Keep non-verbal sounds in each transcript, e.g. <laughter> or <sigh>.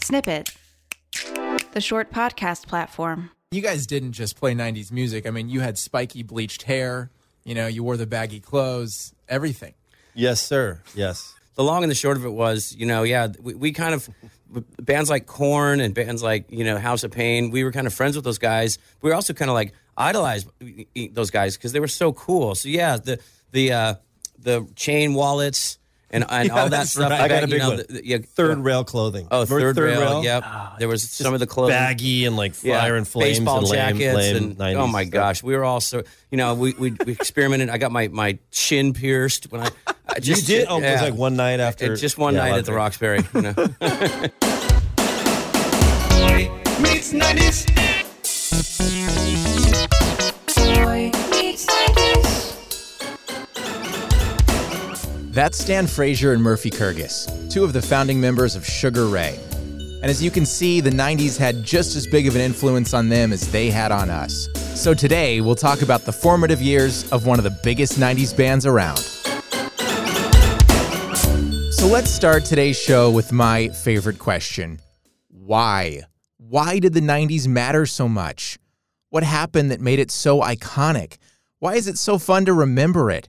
Snippet, the short podcast platform. You guys didn't just play 90s music. I mean, you had spiky bleached hair, you know, you wore the baggy clothes, everything. Yes, sir. Yes. the long and the short of it was, you know, yeah, we, we kind of bands like Korn and bands like you know House of Pain. We were kind of friends with those guys. We were also kind of like idolized those guys because they were so cool. So yeah, the the uh, the chain wallets and, <laughs> and Yeah, all that stuff. right. I got a you big know, one. the- the- yeah, Third rail clothing. Oh, Remember third, rail. Yep. Ah, there was some of the clothing. Baggy and like Yeah, fire and flames baseball and lame, jackets lame and 90s oh my stuff. gosh, we were all so you know we we, we experimented. I got my my chin pierced when I, I You just did? Oh, it was like one night after. It- just one Yeah, night at the Roxbury. You know. <laughs> <laughs> meets 90s. That's Stan Frazier and Murphy Karges, two of the founding members of Sugar Ray. And as you can see, the 90s had just as big of an influence on them as they had on us. So today, we'll talk about the formative years of one of the biggest 90s bands around. So let's start today's show with my favorite question Why? Why did the 90s matter so much? What happened that made it so iconic? Why is it so fun to remember it?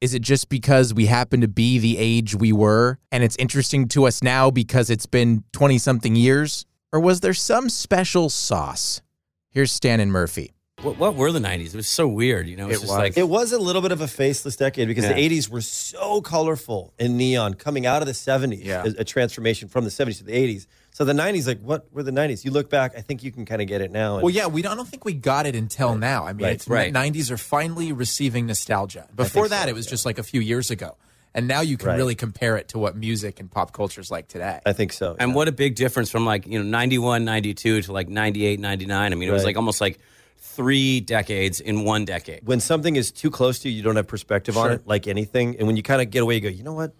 Is it just because we happen to be the age we were and it's interesting to us now because it's been 20 something years? Or was there some special sauce? Here's Stan and Murphy. what, what were the '90s? It was so weird. You know, it's It just was. like It was a little bit of a faceless decade because Yeah. the 80s were so colorful and neon coming out of the 70s, Yeah. a, a transformation from the 70s to the 80s. So the 90s, like, what were the 90s? You look back, I think you can kind of get it now. and- Well, yeah, we don't, I don't think we got it until now. I mean, Right, it's right. 90s are finally receiving nostalgia. Before think that, so, it was just like a few years ago. And now you can Right. really compare it to what music and pop culture is like today. I think so. And what a big difference from like, you know, 91, 92 to like 98, 99. I mean, it was like almost like three decades in one decade. when something is too close to you, you don't have perspective on it, like anything. And when you kind of get away, you go, you know what?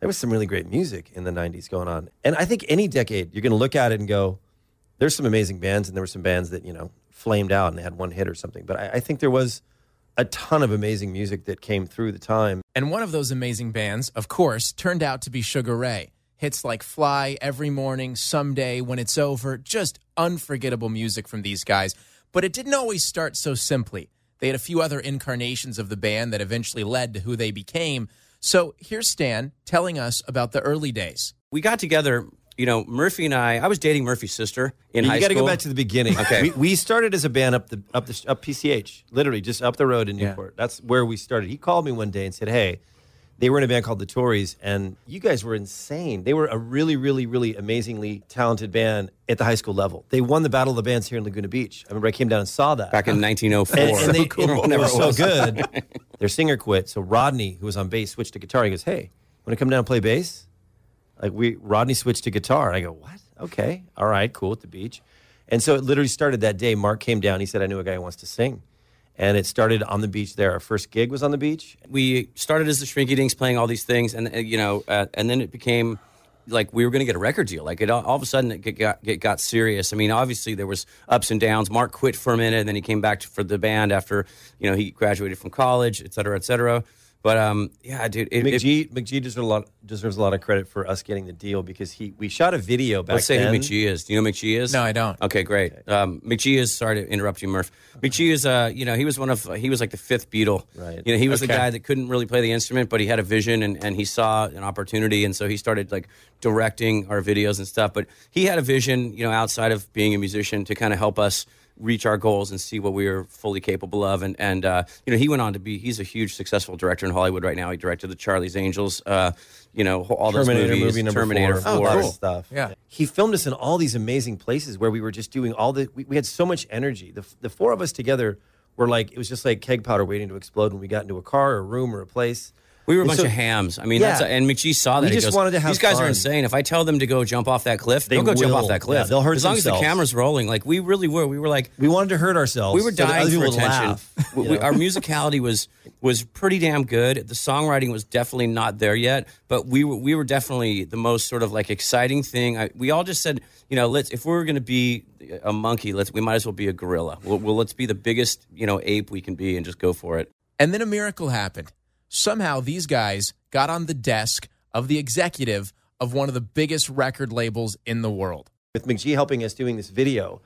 There was some really great music in the 90s going on. And I think any decade, you're going to look at it and go, there's some amazing bands, and there were some bands that, you know, flamed out and they had one hit or something. But I, I think there was a ton of amazing music that came through the time. And one of those amazing bands, of course, turned out to be Sugar Ray. Hits like Fly, Every Morning, Someday, When It's Over, just unforgettable music from these guys. But it didn't always start so simply. They had a few other incarnations of the band that eventually led to who they became. So here's Stan telling us about the early days. We got together, you know, Murphy and I, I was dating Murphy's sister in you high got to school. go back to the beginning. <laughs> Okay. We, we started as a band up the up the up PCH, literally just up the road in Yeah. Newport. That's where we started. He called me one day and said, "Hey, they were in a band called the Tories, and you guys were insane. They were a really, really, really amazingly talented band at the high school level. They won the Battle of the Bands here in Laguna Beach. I remember I came down and saw that back in 1904. <laughs> and, oh and they, <laughs> Cool. and they Whenever were so good. Their singer quit. So Rodney, who was on bass, switched to guitar. He goes, "Hey, want to come down and play bass?" Like we, Rodney switched to guitar. And I go, "What? Okay, all right, cool at the beach." And so it literally started that day. Mark came down. He said, "I knew a guy who wants to sing," and it started on the beach there. Our first gig was on the beach. we started as the Shrinky Dinks playing all these things, and uh, you know, uh, and then it became like we were going to get a record deal. Like it all, all of a sudden it got it got serious. I mean, obviously there was ups and downs. Mark quit for a minute, and then he came back for the band after you know he graduated from college, et cetera, et cetera. But um, yeah, dude, it, it, McG, McG deserves a lot deserves a lot of credit for us getting the deal because he we shot a video back let's say then. who McG is. Do you know who McG is? No, I don't. Okay, great. Um, McG is sorry to interrupt you, Murph. McG is, uh, you know, he was one of he was like the fifth Beatle. Right. You know, he was the guy that couldn't really play the instrument, but he had a vision and, and he saw an opportunity, and so he started like directing our videos and stuff. But he had a vision, you know, outside of being a musician to kind of help us reach our goals and see what we were fully capable of. And and uh, you know, he went on to be he's a huge successful director in Hollywood right now. He directed the Charlie's Angels, uh, you know, all those Terminator movies, movie number Terminator four, Oh, a lot of cool. stuff. Yeah. he filmed us in all these amazing places where we were just doing all the. We, we had so much energy. The the four of us together were like it was just like keg powder waiting to explode when we got into a car or a room or a place. We were a And bunch so- of hams. I mean, Yeah. that's and McG saw that. We He just goes, wanted to have These guys are insane. If I tell them to go jump off that cliff, They they'll go jump off that cliff. Yeah, they'll hurt as long as the camera's rolling. Like we really were. We were like We wanted to hurt ourselves. we were dying other for attention. laugh, We- we- our musicality was was pretty damn good. The songwriting was definitely not there yet, but we were we were definitely the most sort of like exciting thing. I, we all just said, you know, let's if we were going to be a monkey, let's we might as well be a gorilla. Well, well, let's be the biggest you know ape we can be and just go for it. And then a miracle happened. Somehow these guys got on the desk of the executive of one of the biggest record labels in the world. with McG helping us doing this video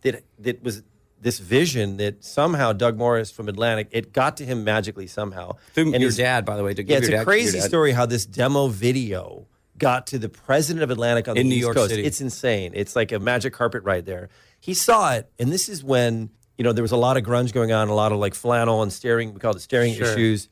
that that was this vision that somehow Doug Morris from Atlantic it got to him magically somehow. Through your his- dad, by the way. To Yeah, it's your a crazy your story how this demo video got to the president of Atlantic on In the New East York Coast. City. It's insane. It's like a magic carpet ride there. He saw it, and this is when you know there was a lot of grunge going on, a lot of like flannel and staring. We called it staring issues.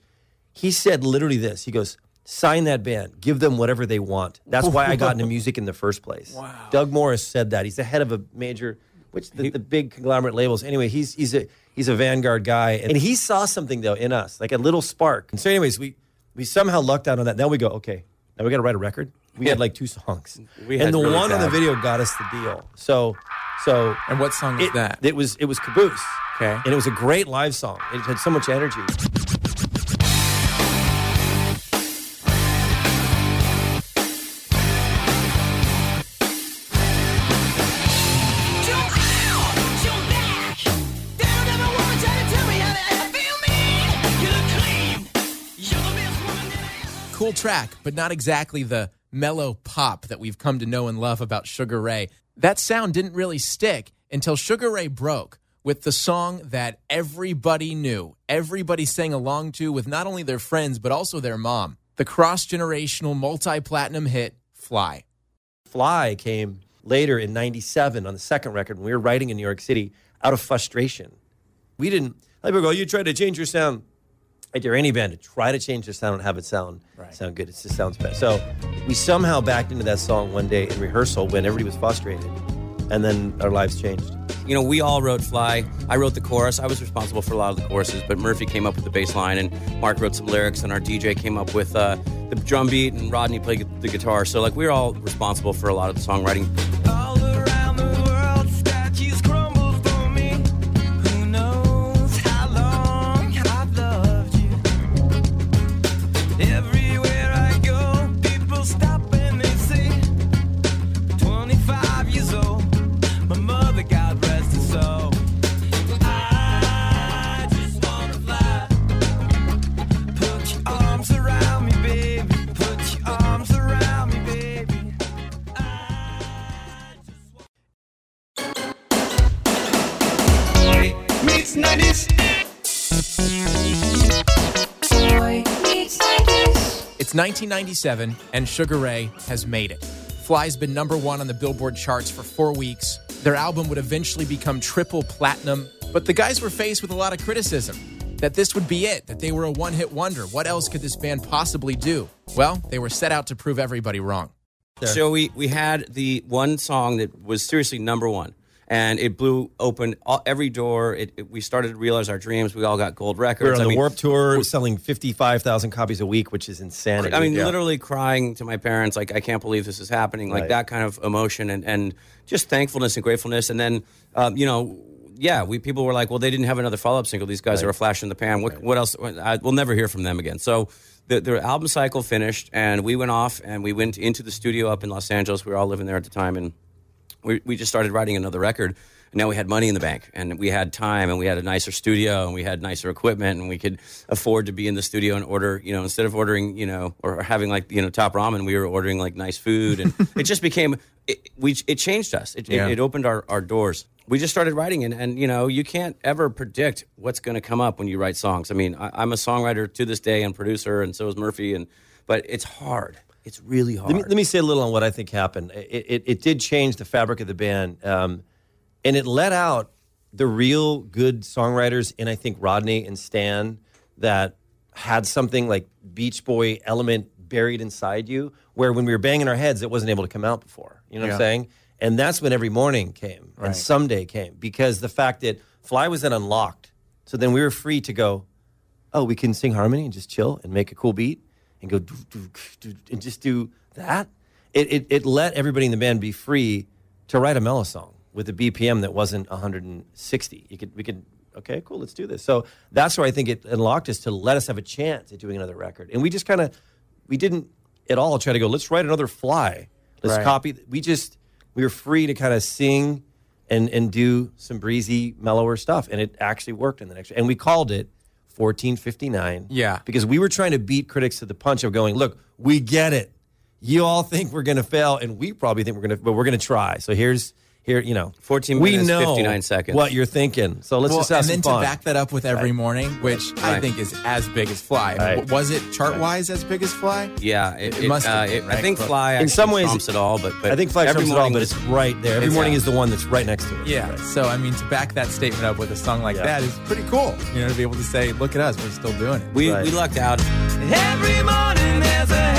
He said literally this. He goes, "Sign that band. Give them whatever they want." That's why I got into <laughs> music in the first place. Wow. Doug Morris said that. He's the head of a major, which the, the big conglomerate labels. Anyway, he's he's a he's a vanguard guy, and he saw something though in us, like a little spark. And so, anyways, we we somehow lucked out on that. Now we go, okay, now we got to write a record. We had like two songs, <laughs> We had and the really one in the video got us the deal. So, so And what song was it, that? It was it was Caboose. Okay. and it was a great live song. It had so much energy. Cool track, but not exactly the mellow pop that we've come to know and love about Sugar Ray. That sound didn't really stick until Sugar Ray broke with the song that everybody knew, everybody sang along to with not only their friends, but also their mom. The cross generational multi platinum hit, Fly. Fly came later in 97 on the second record when we were writing in New York City out of frustration. We didn't, like people go, you tried to change your sound. I dare any band to try to change the sound and have it sound sound good. It just sounds bad. So we somehow backed into that song one day in rehearsal when everybody was frustrated. And then our lives changed. you know, we all wrote Fly. I wrote the chorus. I was responsible for a lot of the choruses, but Murphy came up with the bass line, and Mark wrote some lyrics, and our DJ came up with uh, the drum beat, and Rodney played the guitar. So, like, we were all responsible for a lot of the songwriting. 1997, and Sugar Ray has made it. Fly's been number one on the Billboard charts for four weeks. Their album would eventually become triple platinum, but the guys were faced with a lot of criticism that this would be it, that they were a one hit wonder. What else could this band possibly do? Well, they were set out to prove everybody wrong. So we we had the one song that was seriously number one, and it blew open all, every door. It, it- we started to realize our dreams. We all got gold records. We were on I the mean, Warped Tour selling 55,000 copies a week, which is insanity. I mean, Yeah. literally crying to my parents, like, I can't believe this is happening, like Right. that kind of emotion and, and just thankfulness and gratefulness. And then, um, you know, yeah, we people were like, well, they didn't have another follow up single. These guys are a flash in the pan. What, what else? I, we'll never hear from them again. So the, the album cycle finished, and we went off and we went into the studio up in Los Angeles. We were all living there at the time, and we, we just started writing another record. And now we had money in the bank, and we had time, and we had a nicer studio, and we had nicer equipment, and we could afford to be in the studio and order. You know, instead of ordering, you know, or having like you know top ramen, we were ordering like nice food, and <laughs> it just became. It, we it changed us. It, Yeah. it, it opened our, our doors. We just started writing, and, and you know, you can't ever predict what's going to come up when you write songs. I mean, I, I'm a songwriter to this day and producer, and so is Murphy, and but it's hard. It's really hard. Let me, let me say a little on what I think happened. It, it, it did change the fabric of the band, um, and it let out the real good songwriters and I think, Rodney and Stan that had something like Beach Boy element buried inside you, where when we were banging our heads, it wasn't able to come out before. You know what I'm saying? And that's when every morning came Right. and someday came because the fact that Fly was then unlocked. So then we were free to go, oh, we can sing harmony and just chill and make a cool beat and go doo, and just do that. It, it, it let everybody in the band be free to write a mellow song with a BPM that wasn't 160. You could, we could, okay, cool, let's do this. So that's where I think it unlocked us to let us have a chance at doing another record. And we just kind of, we didn't at all try to go, let's write another fly. Let's Right. copy. We just, we were free to kind of sing and, and do some breezy, mellower stuff. And it actually worked in the next, and we called it 1459. Yeah. Because we were trying to beat critics to the punch of going, look, we get it. you all think we're gonna fail, and we probably think we're gonna, but we're gonna try. So here's here, you know, 14 minutes, we minutes, know 59 seconds. what you're thinking. So let's Well, just have and some then fun. to back that up with every morning, which I think is as big as Fly. Right. Was it chart wise as big as Fly? Yeah, it, It it, must have uh, been, it- right? I think But- Fly In some ways, trumps it all, but, but I think Fly every trumps it all, but it's right there. Every It's- morning is the one that's right next to it. Yeah. So I mean, to back that statement up with a song like Yeah. that is pretty cool. You know, to be able to say, "Look at us, we're still doing it." we, Right. we lucked out. Every morning there's a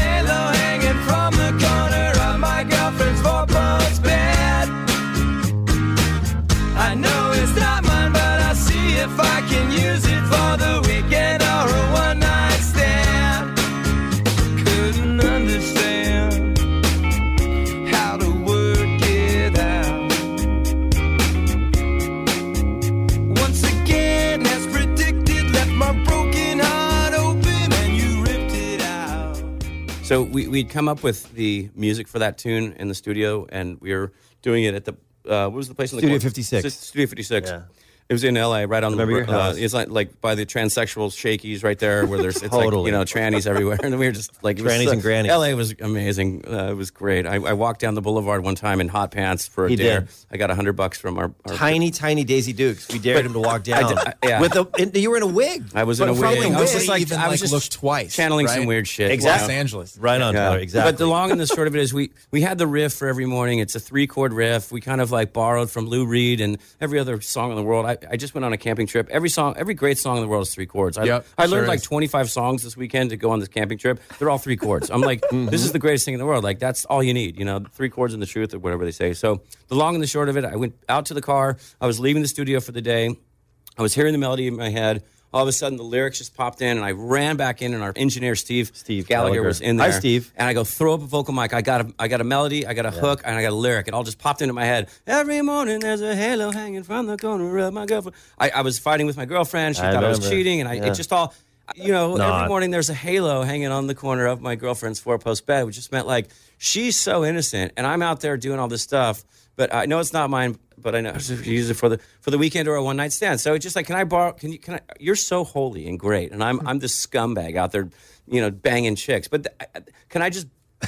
we'd come up with the music for that tune in the studio, and we were doing it at the uh, what was the place? in the Studio 56. Studio 56. Yeah. It was in L.A. right on Remember the. Uh, it's like like by the transsexual shakies right there, where there's it's like Totally. you know trannies everywhere, <laughs> and we were just like was Trannies so- and grannies. L.A. was amazing. Uh, it was great. I, I walked down the boulevard one time in hot pants for a He dare. did. I got a hundred bucks from our, our Tiny, tiny Daisy Dukes. We dared him to walk down. did- I- yeah. With a, you were in a wig. I was in a from wig. I was just like even, I was like, just looked twice, channeling some weird shit. Exactly. Los Angeles. Right on, Yeah. Exactly. But the long and the short of it is we we had the riff for every morning. It's a three chord riff. We kind of like borrowed from Lou Reed and every other song in the world. I, I just went on a camping trip. Every song, every great song in the world is three chords. I, Yep, I learned sure like 25 songs this weekend to go on this camping trip. They're all three chords. I'm like, <laughs> mm-hmm. this is the greatest thing in the world. Like that's all you need. You know, three chords and the truth or whatever they say. So the long and the short of it, I went out to the car. I was leaving the studio for the day. I was hearing the melody in my head. All of a sudden, the lyrics just popped in, and I ran back in, and our engineer Steve, Steve Gallagher, Gallagher. was in there. Hi. Steve. And I go throw up a vocal mic. I got a, I got a melody, I got a hook, and I got a lyric. It all just popped into my head. Every morning there's a halo hanging from the corner of my girlfriend. I, I was fighting with my girlfriend. She I thought I was cheating, and I Yeah. it just all. You know, Not. every morning there's a halo hanging on the corner of my girlfriend's four post bed, which just meant like she's so innocent, and I'm out there doing all this stuff. But I know it's not mine. But I know she use it for the for the weekend or a one night stand. So it's just like, can I borrow? Can you? Can I? You're so holy and great, and I'm I'm this scumbag out there, you know, banging chicks. But th- can I just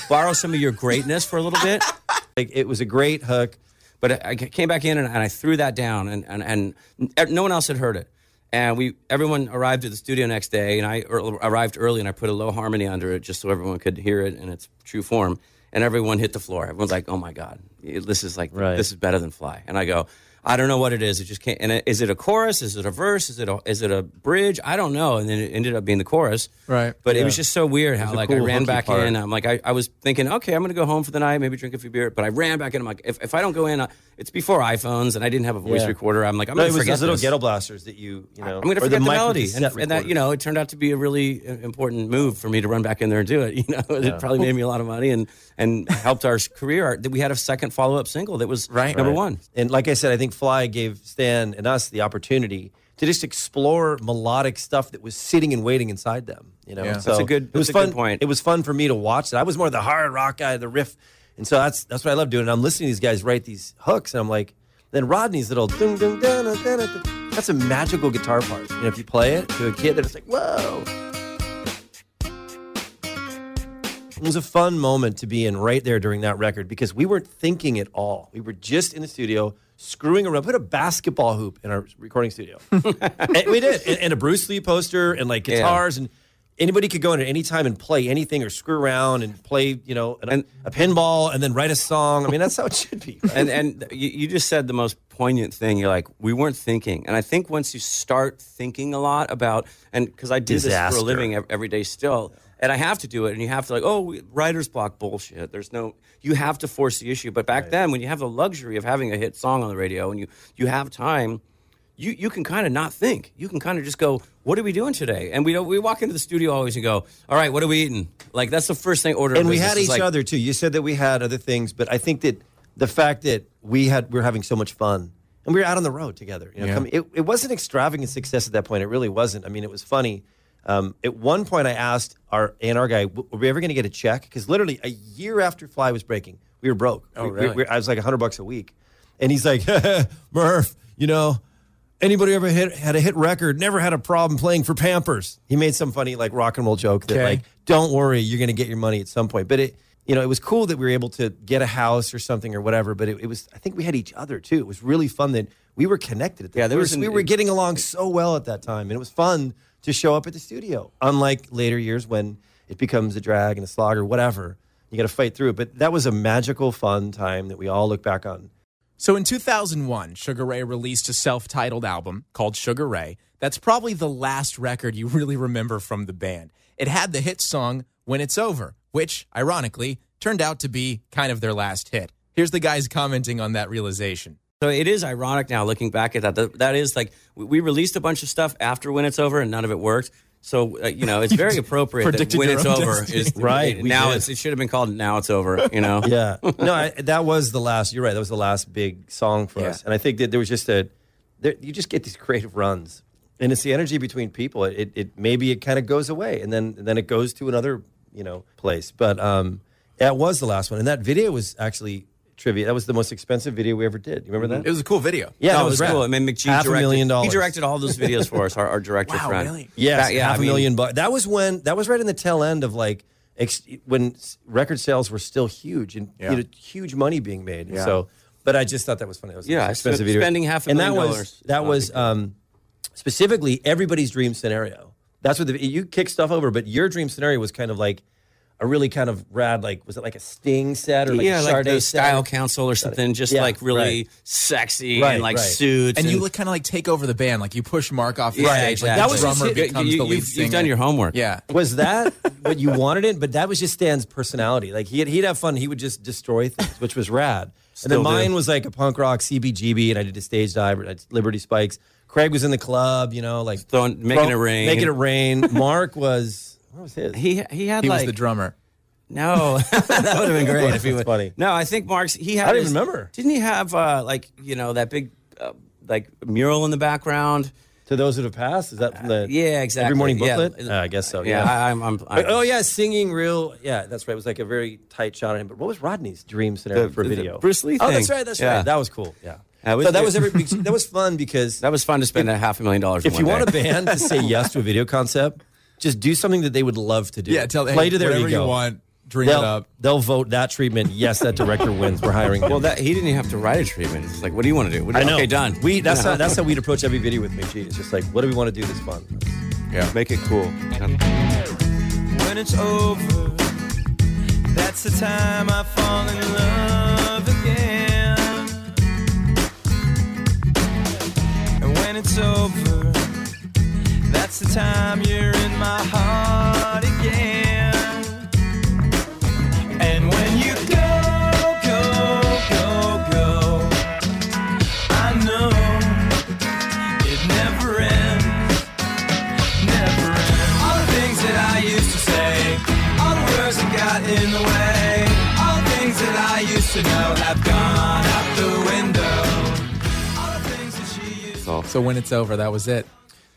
borrow some of your greatness for a little bit? <laughs> Like, it was a great hook. But I came back in and, and I threw that down, and, and, and no one else had heard it. And we, everyone arrived at the studio next day, and I er- arrived early, and I put a low harmony under it just so everyone could hear it in its true form. And everyone hit the floor. Everyone's like, "Oh my god, this is like Right. this is better than Fly." And I go, "I don't know what it is. It just can't." And it, is it a chorus? Is it a verse? Is it a, is it a bridge? I don't know. And then it ended up being the chorus. Right. But it was just so weird how like cool I ran back part. in. I'm like, I, I was thinking, okay, I'm going to go home for the night, maybe drink a few beer. But I ran back in. I'm like, if, if I don't go in, uh, it's before iPhones, and I didn't have a voice Yeah. recorder. I'm like, I'm No, going it to was forget those little this. ghetto blasters that you, you know. I'm going to forget the, micro melody, and, and that you know, it turned out to be a really uh, important move for me to run back in there and do it. <laughs> You know, it probably made me a lot of money and and helped our career. That we had a second follow up single that was Right. number Right. one. And like I said, I think Fly gave Stan and us the opportunity to just explore melodic stuff that was sitting and waiting inside them. You know, Yeah. so That's a good- It was a fun. good point. It was fun for me to watch. it. I was more the hard rock guy, the riff, and so that's that's what I love doing. And I'm listening to these guys write these hooks, and I'm like, then Rodney's little dun dun dun dun dun. dun. That's a magical guitar part. You know, if you play it to a kid, then it's like, whoa. It was a fun moment to be in right there during that record because we weren't thinking at all. We were just in the studio screwing around. Put a basketball hoop in our recording studio. <laughs> and we did. And, and a Bruce Lee poster and like guitars and anybody could go in at any time and play anything or screw around and play, you know, an, And- a pinball and then write a song. I mean, that's how it should be. right? <laughs> and and you, you just said the most poignant thing. You're like, we weren't thinking, and I think once you start thinking a lot about, and because I do this for a living every day still, and I have to do it, and you have to like, oh, writer's block bullshit. There's no, you have to force the issue. But back then, when you have the luxury of having a hit song on the radio, and you you have time. You, you can kind of not think. You can kind of just go, "What are we doing today?" And we don't, we walk into the studio always and go, "All right, what are we eating?" Like that's the first thing. Order. and we had each like, other too. You said that we had other things, but I think that the fact that we had we were having so much fun and we were out on the road together. You know, Yeah. coming, it, it wasn't extravagant success at that point. It really wasn't. I mean, it was funny. Um, at one point, I asked our A&R guy, "Were we ever going to get a check?" Because literally a year after Fly was breaking, we were broke. Oh, We- we- we- I was like hundred bucks a week, and he's like, <laughs> "Murph, you know." Anybody ever hit, had a hit record? Never had a problem playing for Pampers. He made some funny like rock and roll joke that Okay. like don't worry, you're going to get your money at some point. But it you know, it was cool that we were able to get a house or something or whatever. But it, it was, I think we had each other too. It was really fun that we were connected. At that. Yeah, there was were, an- we were getting along so well at that time, and it was fun to show up at the studio. Unlike later years when it becomes a drag and a slog or whatever, you got to fight through it. But that was a magical, fun time that we all look back on. So in 2001, Sugar Ray released a self titled album called Sugar Ray. That's probably the last record you <laughs> really remember from the band. It had the hit song When It's Over, which, ironically, turned out to be kind of their last hit. Here's the guys commenting on that realization. So it is ironic now looking back at that. That, is like we released a bunch of stuff after when it's over and none of it worked. So uh, you know it's very <laughs> appropriate that when it's over destiny. is <laughs> Right, now did. it's, it should have been called now it's over. You know. <laughs> Yeah. No, I, that was the last. You're right. That was the last big song for Yeah. us. And I think that there was just a, there, you just get these creative runs, and it's the energy between people. It, it maybe it kind of goes away, and then then it goes to another you know place. But um, that was the last one, and that video was actually trivia. That was the most expensive video we ever did. You remember that? It was a cool video. yeah, no, that it was rad. cool. I mean, McG half directed, a million dollars. He directed all those videos for us. Our, our director Wow, friend. really? Yes, That- yeah, half I a mean- million bucks. That was when that was right in the tail end of like ex, when record sales were still huge and Yeah. you know, huge money being made. Yeah. So, but I just thought that was funny. That was Yeah, expensive spent- video. spending half a and million that was dollars. that Not was big deal. um, specifically everybody's dream scenario. That's what the, you kick stuff over, but your dream scenario was kind of like a really kind of rad. Like was it like a Sting set or like yeah, a like Sade the set? style council or something, just Yeah, like really right. sexy Right, and like right. suits. And you look kind of like take over the band, like you push Mark off the Yeah, stage, like exactly. that That was the just drummer it. becomes You- the lead you've- singer. you've done your homework. Yeah. Was that <laughs> what you wanted it? But that was just Stan's personality. Like he'd, he'd have fun. He would just destroy things, which was rad. and Still then do. mine was like a punk rock CBGB, and I did a stage dive at Liberty Spikes. Craig was in the club, you know, like Throwing- making it rain. making it rain. Mark was what was his? he he had He like was the drummer. No, <laughs> that would have been great if he That's would. funny. No, I think Mark's. He had. I don't his- even remember. Didn't he have uh, like you know that big uh, like mural in the background? to those that have passed. Is that from the Yeah, exactly. every morning Yeah. booklet? Uh, I guess so. Yeah, Yeah. I, I'm. I'm, I'm oh yeah, singing real. Yeah, that's right. It was like a very tight shot on him. But what was Rodney's dream scenario The- for a the video? Bruce Lee Oh, that's right. That's Yeah. right. That was cool. Yeah. That was so that was every. <laughs> That was fun because That was fun to spend a half a million dollars. in if you one want a band to say yes to a video concept, just do something that they would love to do. Yeah, tell play hey, to their whatever ego. you want, dream it They'll, up. they'll vote that treatment. Yes, that director wins. We're hiring. Him. well, that he didn't even have to write a treatment. It's like, what do you want to do? What do I know. Okay, done. We that's You how that's how we'd approach every video with McG. It's just like, what do we want to do this fun? Yeah. make it cool. when it's over. That's the time I fall in love again. And when it's over, that's the time you're in my heart again. And when you go, go, go, go, I know it never ends never end. All the things that I used to say, all the words that got in the way, all the things that I used to know have gone out the window. All the things that she used to So when it's over, that was it.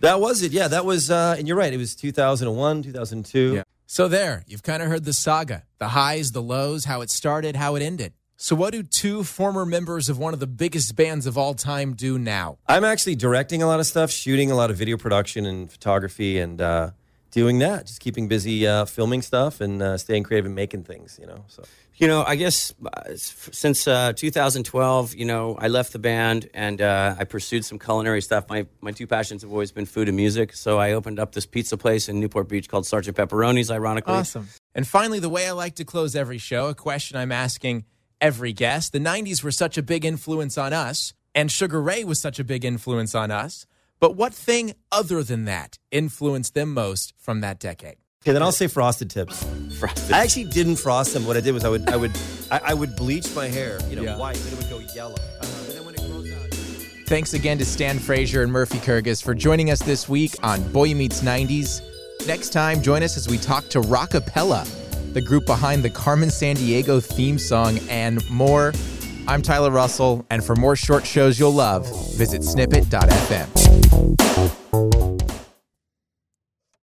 That was it. Yeah, that was. Uh, and you're right. It was 2001, 2002. Yeah. So there, you've kind of heard the saga, the highs, the lows, how it started, how it ended. So what do two former members of one of the biggest bands of all time do now? I'm actually directing a lot of stuff, shooting a lot of video production and photography, and uh, doing that. Just keeping busy, uh, filming stuff, and uh, staying creative and making things. You know. So You know, I guess uh, since uh, 2012, you know, I left the band and uh, I pursued some culinary stuff. My my two passions have always been food and music. So I opened up this pizza place in Newport Beach called Sergeant Pepperoni's. Ironically, Awesome. And finally, the way I like to close every show, a question I'm asking every guest. The 90s were such a big influence on us, and Sugar Ray was such a big influence on us. But what thing other than that influenced them most from that decade? okay, then I'll say frosted tips. Frosted. I actually didn't frost them. What I did was I would I would I, I would bleach my hair, you know, Yeah. white, then it would go yellow. Uh-huh, but then when it grows out. Thanks again to Stan Frazier and Murphy Karges for joining us this week on Boy Meets 90s. Next time, join us as we talk to Rockapella, the group behind the Carmen Sandiego theme song, and more. I'm Tyler Russell, and for more short shows you'll love, visit snippet.fm.